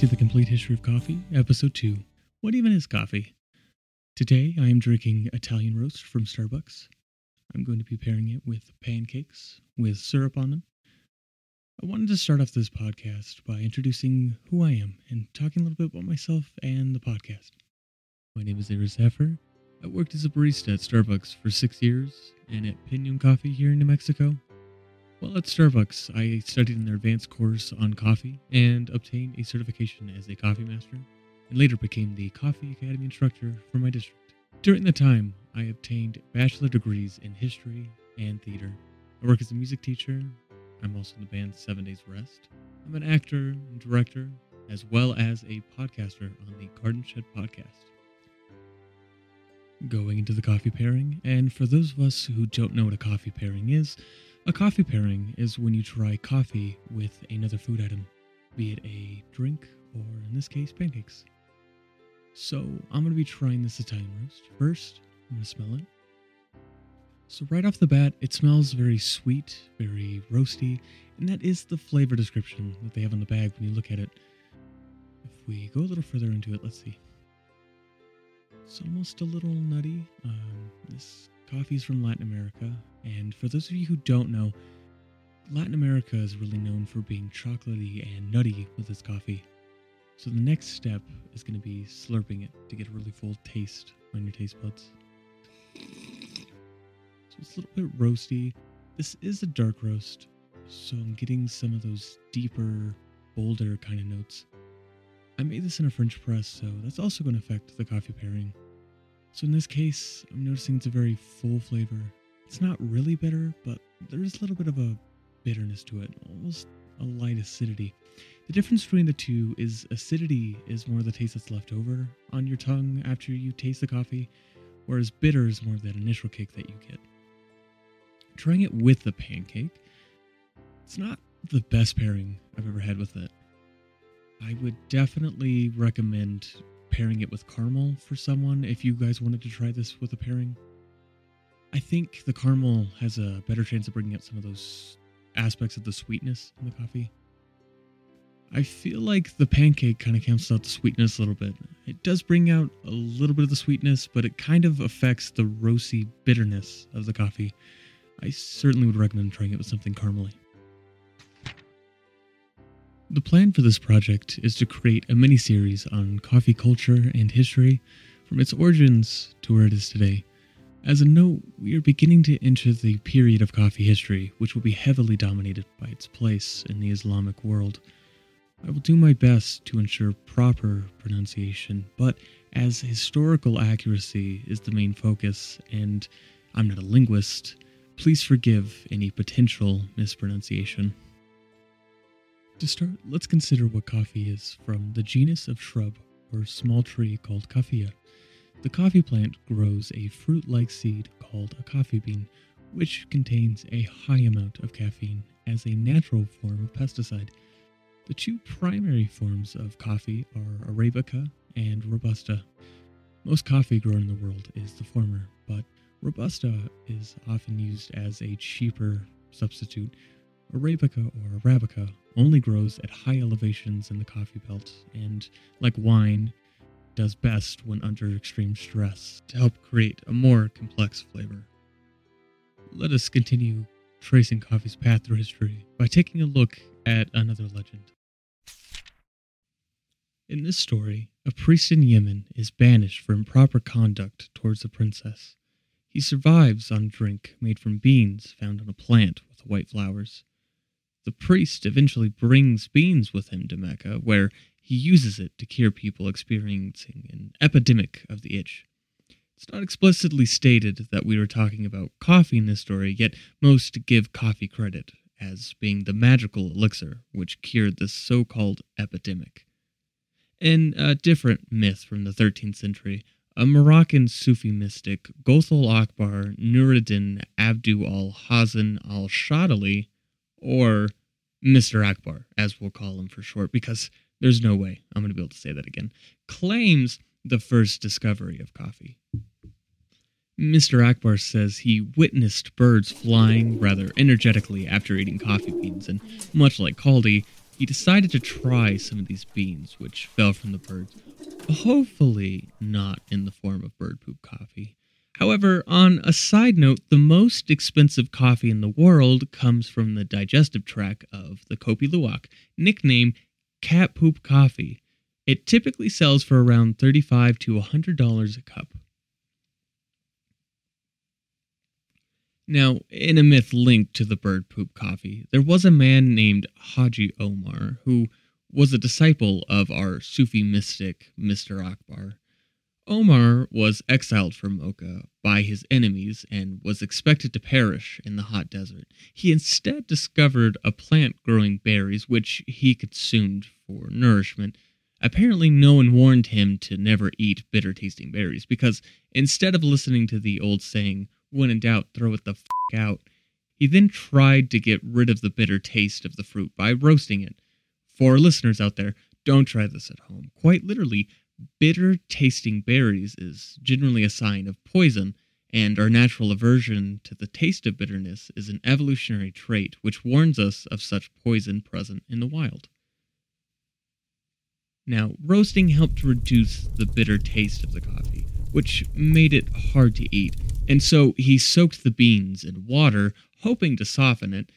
to the Complete History of Coffee, Episode 2 What Even is Coffee? Today I am drinking Italian roast from Starbucks. I'm going to be pairing it with pancakes with syrup on them. I wanted to start off this podcast by introducing who I am and talking a little bit about myself and the podcast. My name is Ira Zaffer. I worked as a barista at Starbucks for six years and at Pinion Coffee here in New Mexico while at Starbucks, I studied in their advanced course on coffee and obtained a certification as a coffee master, and later became the Coffee Academy instructor for my district. During the time, I obtained bachelor degrees in history and theater. I work as a music teacher. I'm also in the band Seven Days Rest. I'm an actor and director, as well as a podcaster on the Garden Shed podcast. Going into the coffee pairing, and for those of us who don't know what a coffee pairing is, a coffee pairing is when you try coffee with another food item, be it a drink or, in this case, pancakes. So, I'm going to be trying this Italian roast. First, I'm going to smell it. So, right off the bat, it smells very sweet, very roasty, and that is the flavor description that they have on the bag when you look at it. If we go a little further into it, let's see. It's almost a little nutty. Um, this coffee is from Latin America, and for those of you who don't know, Latin America is really known for being chocolatey and nutty with its coffee. So the next step is going to be slurping it to get a really full taste on your taste buds. So it's a little bit roasty. This is a dark roast, so I'm getting some of those deeper, bolder kind of notes. I made this in a French press, so that's also going to affect the coffee pairing. So in this case, I'm noticing it's a very full flavor. It's not really bitter, but there is a little bit of a bitterness to it, almost a light acidity. The difference between the two is acidity is more of the taste that's left over on your tongue after you taste the coffee, whereas bitter is more of that initial kick that you get. Trying it with the pancake, it's not the best pairing I've ever had with it. I would definitely recommend pairing it with caramel for someone if you guys wanted to try this with a pairing. I think the caramel has a better chance of bringing out some of those aspects of the sweetness in the coffee. I feel like the pancake kind of cancels out the sweetness a little bit. It does bring out a little bit of the sweetness, but it kind of affects the rosy bitterness of the coffee. I certainly would recommend trying it with something caramely. The plan for this project is to create a mini series on coffee culture and history from its origins to where it is today. As a note, we are beginning to enter the period of coffee history, which will be heavily dominated by its place in the Islamic world. I will do my best to ensure proper pronunciation, but as historical accuracy is the main focus, and I'm not a linguist, please forgive any potential mispronunciation. To start, let's consider what coffee is from the genus of shrub or small tree called coffea. The coffee plant grows a fruit like seed called a coffee bean, which contains a high amount of caffeine as a natural form of pesticide. The two primary forms of coffee are Arabica and Robusta. Most coffee grown in the world is the former, but Robusta is often used as a cheaper substitute Arabica or Arabica only grows at high elevations in the coffee belt and, like wine, does best when under extreme stress to help create a more complex flavor. Let us continue tracing coffee's path through history by taking a look at another legend. In this story, a priest in Yemen is banished for improper conduct towards a princess. He survives on drink made from beans found on a plant with white flowers. The priest eventually brings beans with him to Mecca, where he uses it to cure people experiencing an epidemic of the itch. It's not explicitly stated that we were talking about coffee in this story, yet most give coffee credit as being the magical elixir which cured this so called epidemic. In a different myth from the 13th century, a Moroccan Sufi mystic, Gothel Akbar Nuruddin Abdu al Hazan al Shadali, or Mr. Akbar, as we'll call him for short, because there's no way I'm going to be able to say that again, claims the first discovery of coffee. Mr. Akbar says he witnessed birds flying rather energetically after eating coffee beans, and much like Kaldi, he decided to try some of these beans which fell from the birds, hopefully not in the form of bird poop coffee. However, on a side note, the most expensive coffee in the world comes from the digestive tract of the Kopi Luwak, nicknamed cat poop coffee. It typically sells for around 35 to $100 a cup. Now, in a myth linked to the bird poop coffee, there was a man named Haji Omar who was a disciple of our Sufi mystic, Mr. Akbar. Omar was exiled from Mocha by his enemies and was expected to perish in the hot desert. He instead discovered a plant growing berries which he consumed for nourishment. Apparently, no one warned him to never eat bitter tasting berries because instead of listening to the old saying, when in doubt, throw it the f out, he then tried to get rid of the bitter taste of the fruit by roasting it. For listeners out there, don't try this at home. Quite literally, bitter tasting berries is generally a sign of poison, and our natural aversion to the taste of bitterness is an evolutionary trait which warns us of such poison present in the wild. Now, roasting helped reduce the bitter taste of the coffee, which made it hard to eat, and so he soaked the beans in water, hoping to soften it,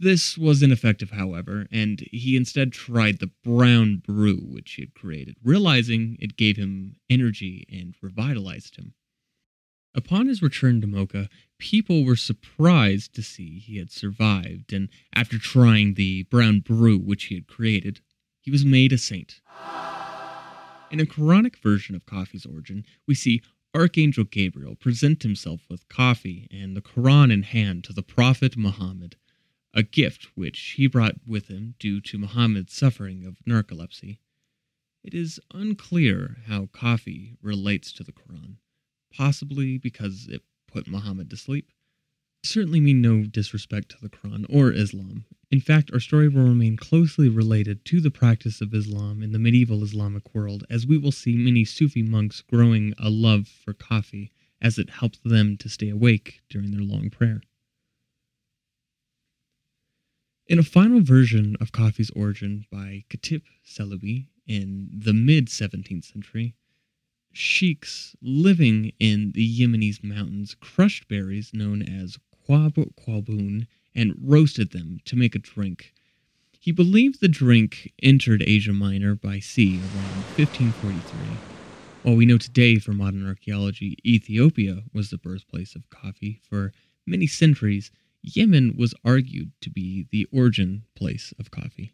this was ineffective, however, and he instead tried the brown brew which he had created, realizing it gave him energy and revitalized him. Upon his return to Mocha, people were surprised to see he had survived, and after trying the brown brew which he had created, he was made a saint. In a Quranic version of coffee's origin, we see Archangel Gabriel present himself with coffee and the Quran in hand to the Prophet Muhammad a gift which he brought with him due to Muhammad's suffering of narcolepsy. It is unclear how coffee relates to the Quran, possibly because it put Muhammad to sleep. I certainly mean no disrespect to the Quran or Islam. In fact, our story will remain closely related to the practice of Islam in the medieval Islamic world, as we will see many Sufi monks growing a love for coffee as it helps them to stay awake during their long prayer. In a final version of coffee's origin by Khatib Salebi in the mid 17th century, sheiks living in the Yemeni mountains crushed berries known as quab and roasted them to make a drink. He believed the drink entered Asia Minor by sea around 1543. While we know today from modern archaeology Ethiopia was the birthplace of coffee for many centuries, Yemen was argued to be the origin place of coffee.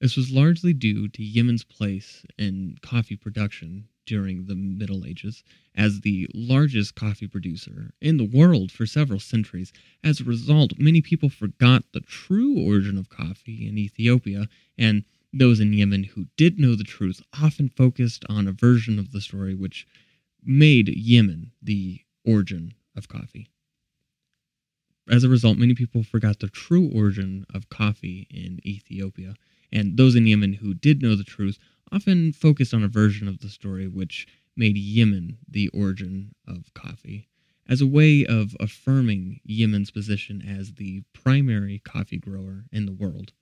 This was largely due to Yemen's place in coffee production during the Middle Ages as the largest coffee producer in the world for several centuries. As a result, many people forgot the true origin of coffee in Ethiopia, and those in Yemen who did know the truth often focused on a version of the story which made Yemen the origin of coffee. As a result, many people forgot the true origin of coffee in Ethiopia, and those in Yemen who did know the truth often focused on a version of the story which made Yemen the origin of coffee, as a way of affirming Yemen's position as the primary coffee grower in the world.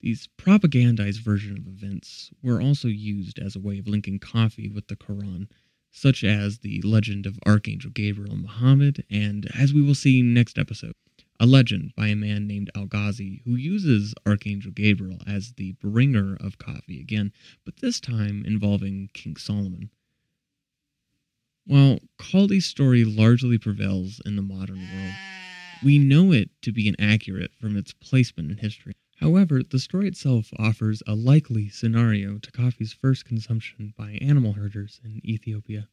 These propagandized versions of events were also used as a way of linking coffee with the Quran such as the legend of Archangel Gabriel and Muhammad, and as we will see next episode, a legend by a man named Al Ghazi who uses Archangel Gabriel as the bringer of coffee again, but this time involving King Solomon. While Kaldi's story largely prevails in the modern world, we know it to be inaccurate from its placement in history. However, the story itself offers a likely scenario to coffee's first consumption by animal herders in Ethiopia.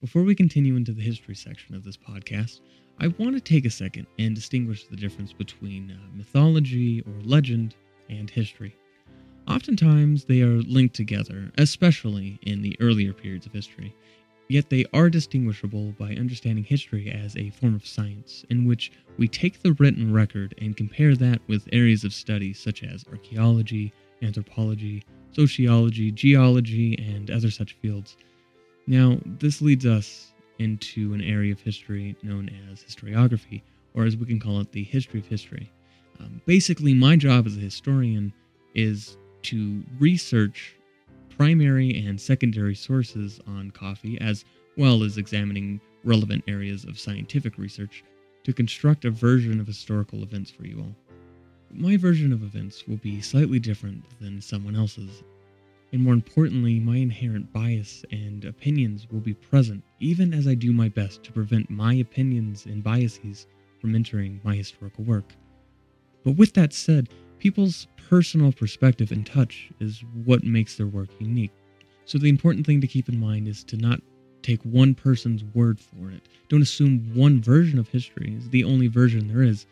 Before we continue into the history section of this podcast, I want to take a second and distinguish the difference between uh, mythology or legend and history. Oftentimes, they are linked together, especially in the earlier periods of history, Yet they are distinguishable by understanding history as a form of science, in which we take the written record and compare that with areas of study such as archaeology, anthropology, sociology, geology, and other such fields. Now, this leads us into an area of history known as historiography, or as we can call it, the history of history. Um, basically, my job as a historian is to research primary and secondary sources on coffee, as well as examining relevant areas of scientific research to construct a version of historical events for you all. My version of events will be slightly different than someone else's, and more importantly, my inherent bias and opinions will be present even as I do my best to prevent my opinions and biases from entering my historical work. But with that said, people's personal perspective and touch is what makes their work unique. So the important thing to keep in mind is to not take one person's word for it. Don't assume one version of history is the only version there is.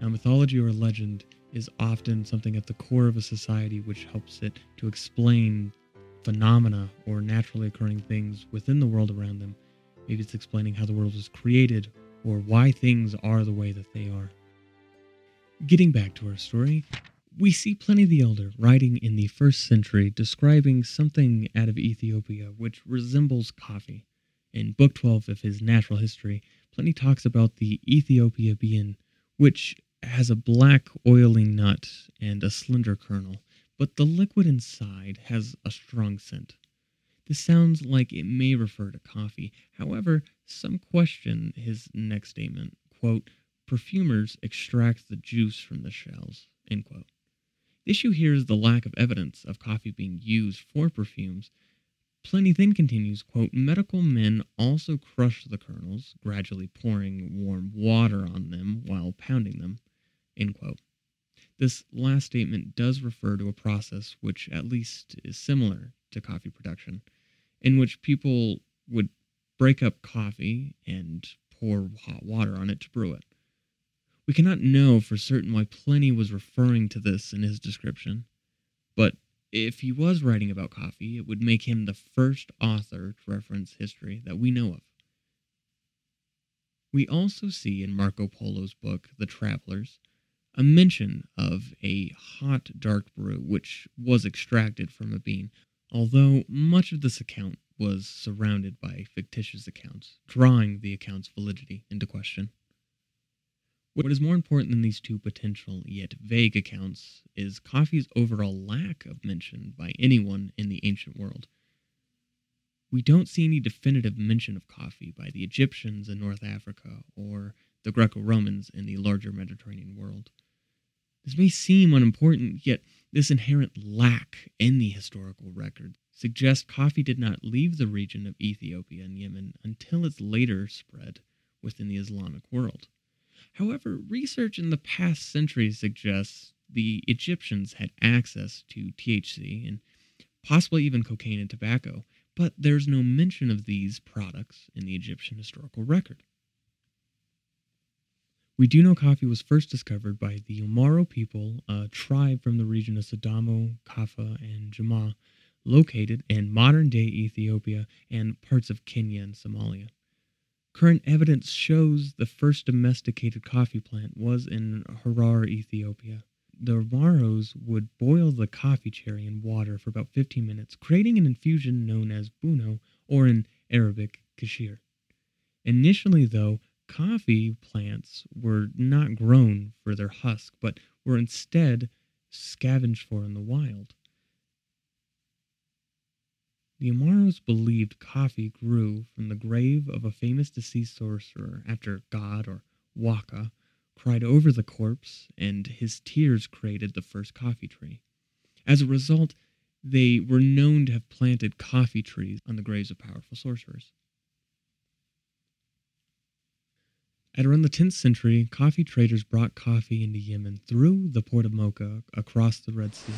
Now, mythology or legend is often something at the core of a society which helps it to explain phenomena or naturally occurring things within the world around them. Maybe it's explaining how the world was created or why things are the way that they are. Getting back to our story, we see Pliny the Elder writing in the first century describing something out of Ethiopia which resembles coffee. In Book 12 of his Natural History, Pliny talks about the Ethiopia bean, which has a black oily nut and a slender kernel, but the liquid inside has a strong scent. This sounds like it may refer to coffee. However, some question his next statement. Quote, perfumers extract the juice from the shells. End quote. The issue here is the lack of evidence of coffee being used for perfumes. Pliny then continues, quote, medical men also crush the kernels, gradually pouring warm water on them while pounding them. End quote. This last statement does refer to a process which at least is similar to coffee production, in which people would break up coffee and pour hot water on it to brew it. We cannot know for certain why Pliny was referring to this in his description, but if he was writing about coffee, it would make him the first author to reference history that we know of. We also see in Marco Polo's book, The Travelers, a mention of a hot dark brew which was extracted from a bean, although much of this account was surrounded by fictitious accounts, drawing the account's validity into question. What is more important than these two potential yet vague accounts is coffee's overall lack of mention by anyone in the ancient world. We don't see any definitive mention of coffee by the Egyptians in North Africa or the Greco Romans in the larger Mediterranean world. This may seem unimportant, yet this inherent lack in the historical record suggests coffee did not leave the region of Ethiopia and Yemen until its later spread within the Islamic world. However, research in the past century suggests the Egyptians had access to THC and possibly even cocaine and tobacco, but there's no mention of these products in the Egyptian historical record. We do know coffee was first discovered by the Oromo people, a tribe from the region of Sidamo, Kaffa, and Jama, located in modern day Ethiopia and parts of Kenya and Somalia. Current evidence shows the first domesticated coffee plant was in Harar, Ethiopia. The Oromos would boil the coffee cherry in water for about 15 minutes, creating an infusion known as buno, or in Arabic, kashir. Initially, though, coffee plants were not grown for their husk, but were instead scavenged for in the wild. The Oromos believed coffee grew from the grave of a famous deceased sorcerer after God or Waka cried over the corpse, and his tears created the first coffee tree. As a result, they were known to have planted coffee trees on the graves of powerful sorcerers. At around the 10th century, coffee traders brought coffee into Yemen through the port of Mocha across the Red Sea.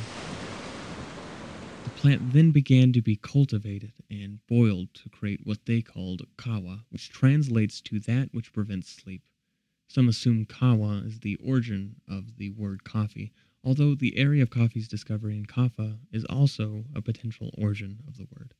The plant then began to be cultivated and boiled to create what they called kawa, which translates to that which prevents sleep. Some assume kawa is the origin of the word coffee, although the area of coffee's discovery in Kaffa is also a potential origin of the word.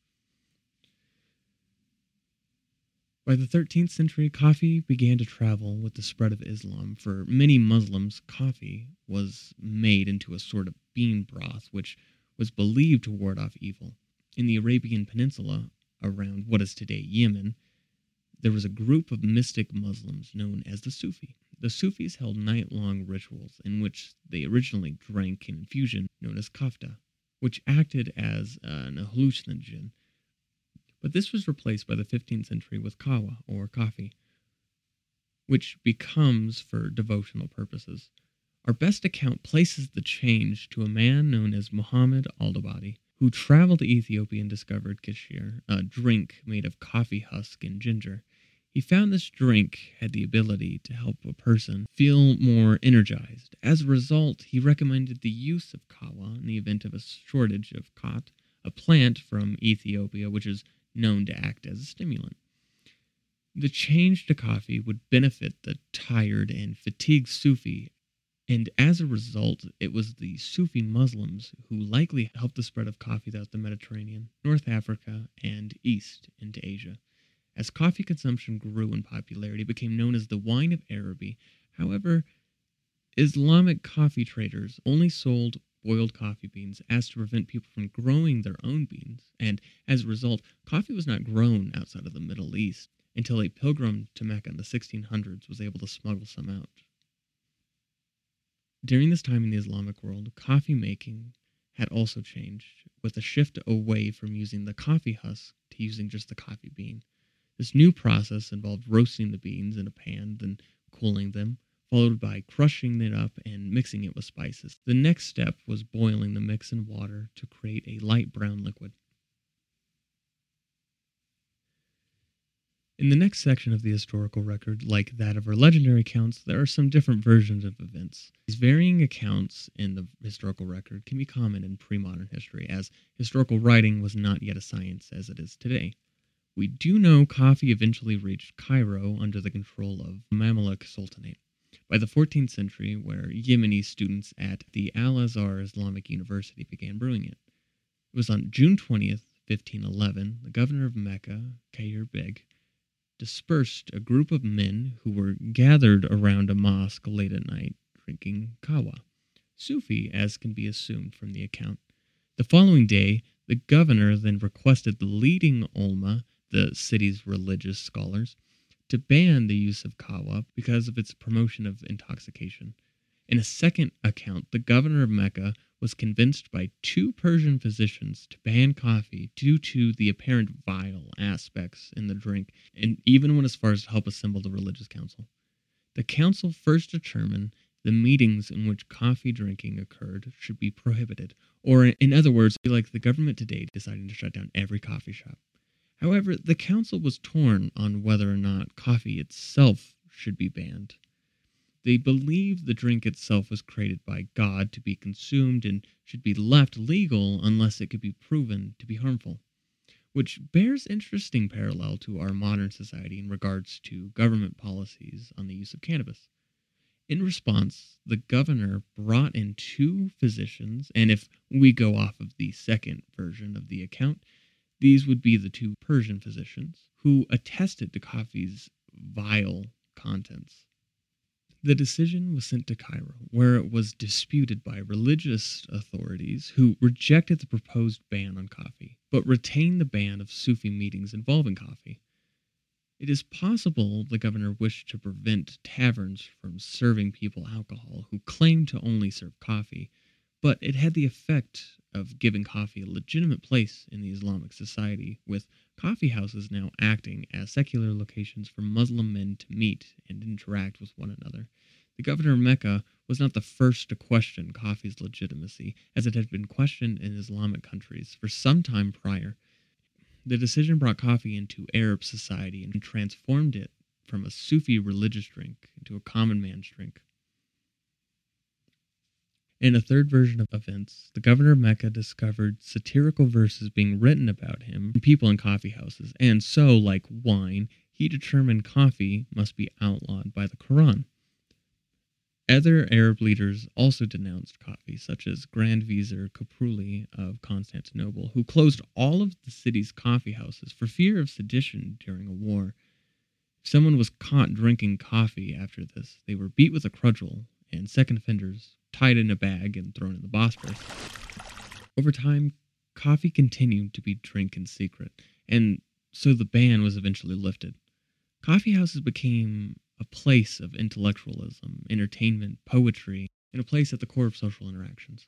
By the 13th century, coffee began to travel with the spread of Islam. For many Muslims, coffee was made into a sort of bean broth, which was believed to ward off evil. In the Arabian Peninsula, around what is today Yemen, there was a group of mystic Muslims known as the Sufi. the Sufis held night long rituals in which they originally drank an infusion known as kafta, which acted as an hallucinogen. But this was replaced by the 15th century with kawa, or coffee, which becomes for devotional purposes. Our best account places the change to a man known as Muhammad al-Dabadi, who traveled to Ethiopia and discovered kishir, a drink made of coffee husk and ginger. He found this drink had the ability to help a person feel more energized. As a result, he recommended the use of kawa in the event of a shortage of khat, a plant from Ethiopia which is known to act as a stimulant. The change to coffee would benefit the tired and fatigued Sufi, and as a result, it was the Sufi Muslims who likely helped the spread of coffee throughout the Mediterranean, North Africa, and east into Asia. As coffee consumption grew in popularity, it became known as the wine of Araby. However, Islamic coffee traders only sold boiled coffee beans as to prevent people from growing their own beans, and as a result, coffee was not grown outside of the Middle East until a pilgrim to Mecca in the 1600s was able to smuggle some out. During this time in the Islamic world, coffee making had also changed, with a shift away from using the coffee husk to using just the coffee bean. This new process involved roasting the beans in a pan, then cooling them, followed by crushing it up and mixing it with spices. The next step was boiling the mix in water to create a light brown liquid. In the next section of the historical record, like that of our legendary accounts, there are some different versions of events. These varying accounts in the historical record can be common in pre modern history, as historical writing was not yet a science as it is today. We do know coffee eventually reached Cairo under the control of the Mamluk Sultanate. By the 14th century, where Yemeni students at the Al Azhar Islamic University began brewing it. It was on June 20th, 1511, the governor of Mecca, Khair Beg, dispersed a group of men who were gathered around a mosque late at night drinking kawa, Sufi as can be assumed from the account. The following day, the governor then requested the leading ulma, the city's religious scholars to ban the use of kawa because of its promotion of intoxication. In a second account, the governor of Mecca was convinced by two Persian physicians to ban coffee due to the apparent vile aspects in the drink, and even went as far as to help assemble the religious council. The council first determined the meetings in which coffee drinking occurred should be prohibited, or in other words, be like the government today deciding to shut down every coffee shop. However, the council was torn on whether or not coffee itself should be banned. They believed the drink itself was created by God to be consumed and should be left legal unless it could be proven to be harmful, which bears interesting parallel to our modern society in regards to government policies on the use of cannabis. In response, the governor brought in two physicians, and if we go off of the second version of the account, these would be the two Persian physicians who attested to coffee's vile contents. The decision was sent to Cairo, where it was disputed by religious authorities who rejected the proposed ban on coffee, but retained the ban of Sufi meetings involving coffee. It is possible the governor wished to prevent taverns from serving people alcohol who claimed to only serve coffee, but it had the effect of giving coffee a legitimate place in the Islamic society, with coffee houses now acting as secular locations for Muslim men to meet and interact with one another. The governor of Mecca was not the first to question coffee's legitimacy, as it had been questioned in Islamic countries for some time prior. The decision brought coffee into Arab society and transformed it from a Sufi religious drink into a common man's drink. In a third version of events, the governor of Mecca discovered satirical verses being written about him from people in coffee houses, and so, like wine, he determined coffee must be outlawed by the Quran. Other Arab leaders also denounced coffee, such as Grand Vizier Khosrouli of Constantinople, who closed all of the city's coffee houses for fear of sedition during a war. If someone was caught drinking coffee after this, they were beat with a cudgel, and second offenders tied in a bag and thrown in the Bosphorus. Over time, coffee continued to be drank in secret, and so the ban was eventually lifted. Coffee houses became a place of intellectualism, entertainment, poetry, and a place at the core of social interactions.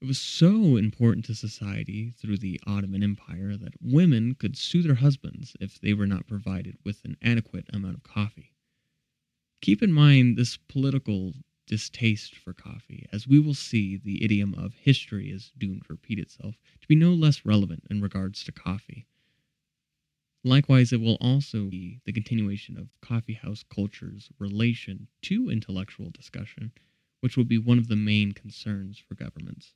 It was so important to society through the Ottoman Empire that women could sue their husbands if they were not provided with an adequate amount of coffee. Keep in mind this political distaste for coffee, as we will see the idiom of history is doomed to repeat itself to be no less relevant in regards to coffee. Likewise, it will also be the continuation of coffeehouse culture's relation to intellectual discussion, which will be one of the main concerns for governments.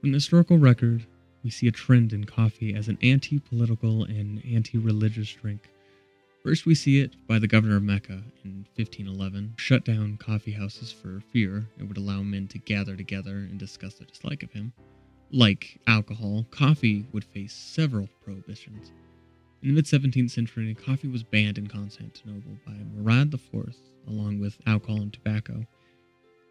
From the historical record, we see a trend in coffee as an anti political and anti religious drink. First, we see it by the governor of Mecca in 1511, shut down coffee houses for fear it would allow men to gather together and discuss their dislike of him. Like alcohol, coffee would face several prohibitions. In the mid 17th century, coffee was banned in Constantinople by Murad IV, along with alcohol and tobacco.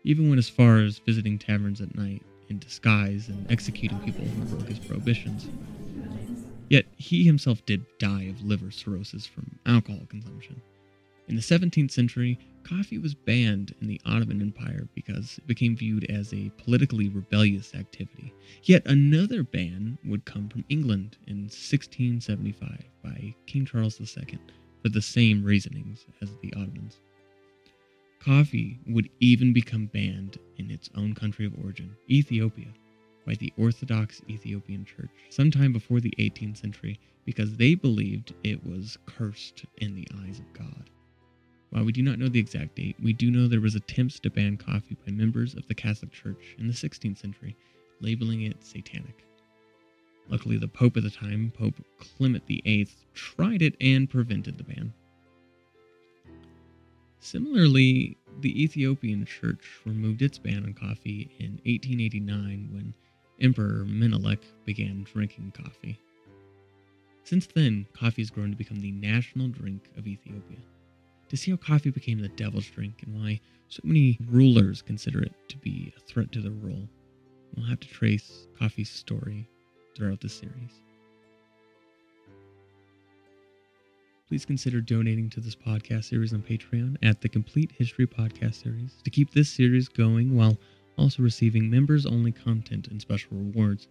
Even went as far as visiting taverns at night in disguise and executing people who broke his prohibitions. Yet he himself did die of liver cirrhosis from alcohol consumption. In the 17th century, coffee was banned in the Ottoman Empire because it became viewed as a politically rebellious activity. Yet another ban would come from England in 1675 by King Charles II for the same reasonings as the Ottomans. Coffee would even become banned in its own country of origin, Ethiopia, by the Orthodox Ethiopian Church sometime before the 18th century because they believed it was cursed in the eyes of God. While we do not know the exact date, we do know there was attempts to ban coffee by members of the Catholic Church in the 16th century, labeling it satanic. Luckily, the Pope at the time, Pope Clement VIII, tried it and prevented the ban. Similarly, the Ethiopian Church removed its ban on coffee in 1889 when Emperor Menelik began drinking coffee. Since then, coffee has grown to become the national drink of Ethiopia. To see how coffee became the devil's drink and why so many rulers consider it to be a threat to their rule, we'll have to trace coffee's story throughout the series. please consider donating to this podcast series on Patreon at the Complete History Podcast Series to keep this series going while also receiving members only content and special rewards.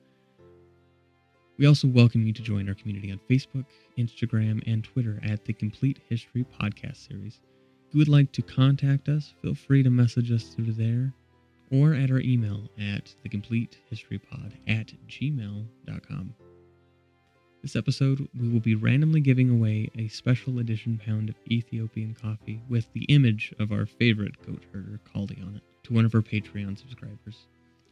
We also welcome you to join our community on Facebook, Instagram, and Twitter at the Complete History Podcast Series. If you would like to contact us, feel free to message us through there or at our email at thecompletehistorypod at gmail.com. This episode, we will be randomly giving away a special edition pound of Ethiopian coffee with the image of our favorite goat herder, Kaldi, on it to one of our Patreon subscribers.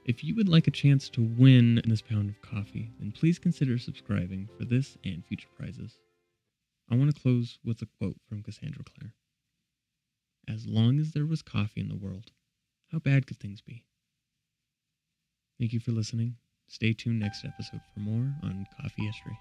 If you would like a chance to win this pound of coffee, then please consider subscribing for this and future prizes. I want to close with a quote from Cassandra Clare As long as there was coffee in the world, how bad could things be? Thank you for listening. Stay tuned next episode for more on coffee history.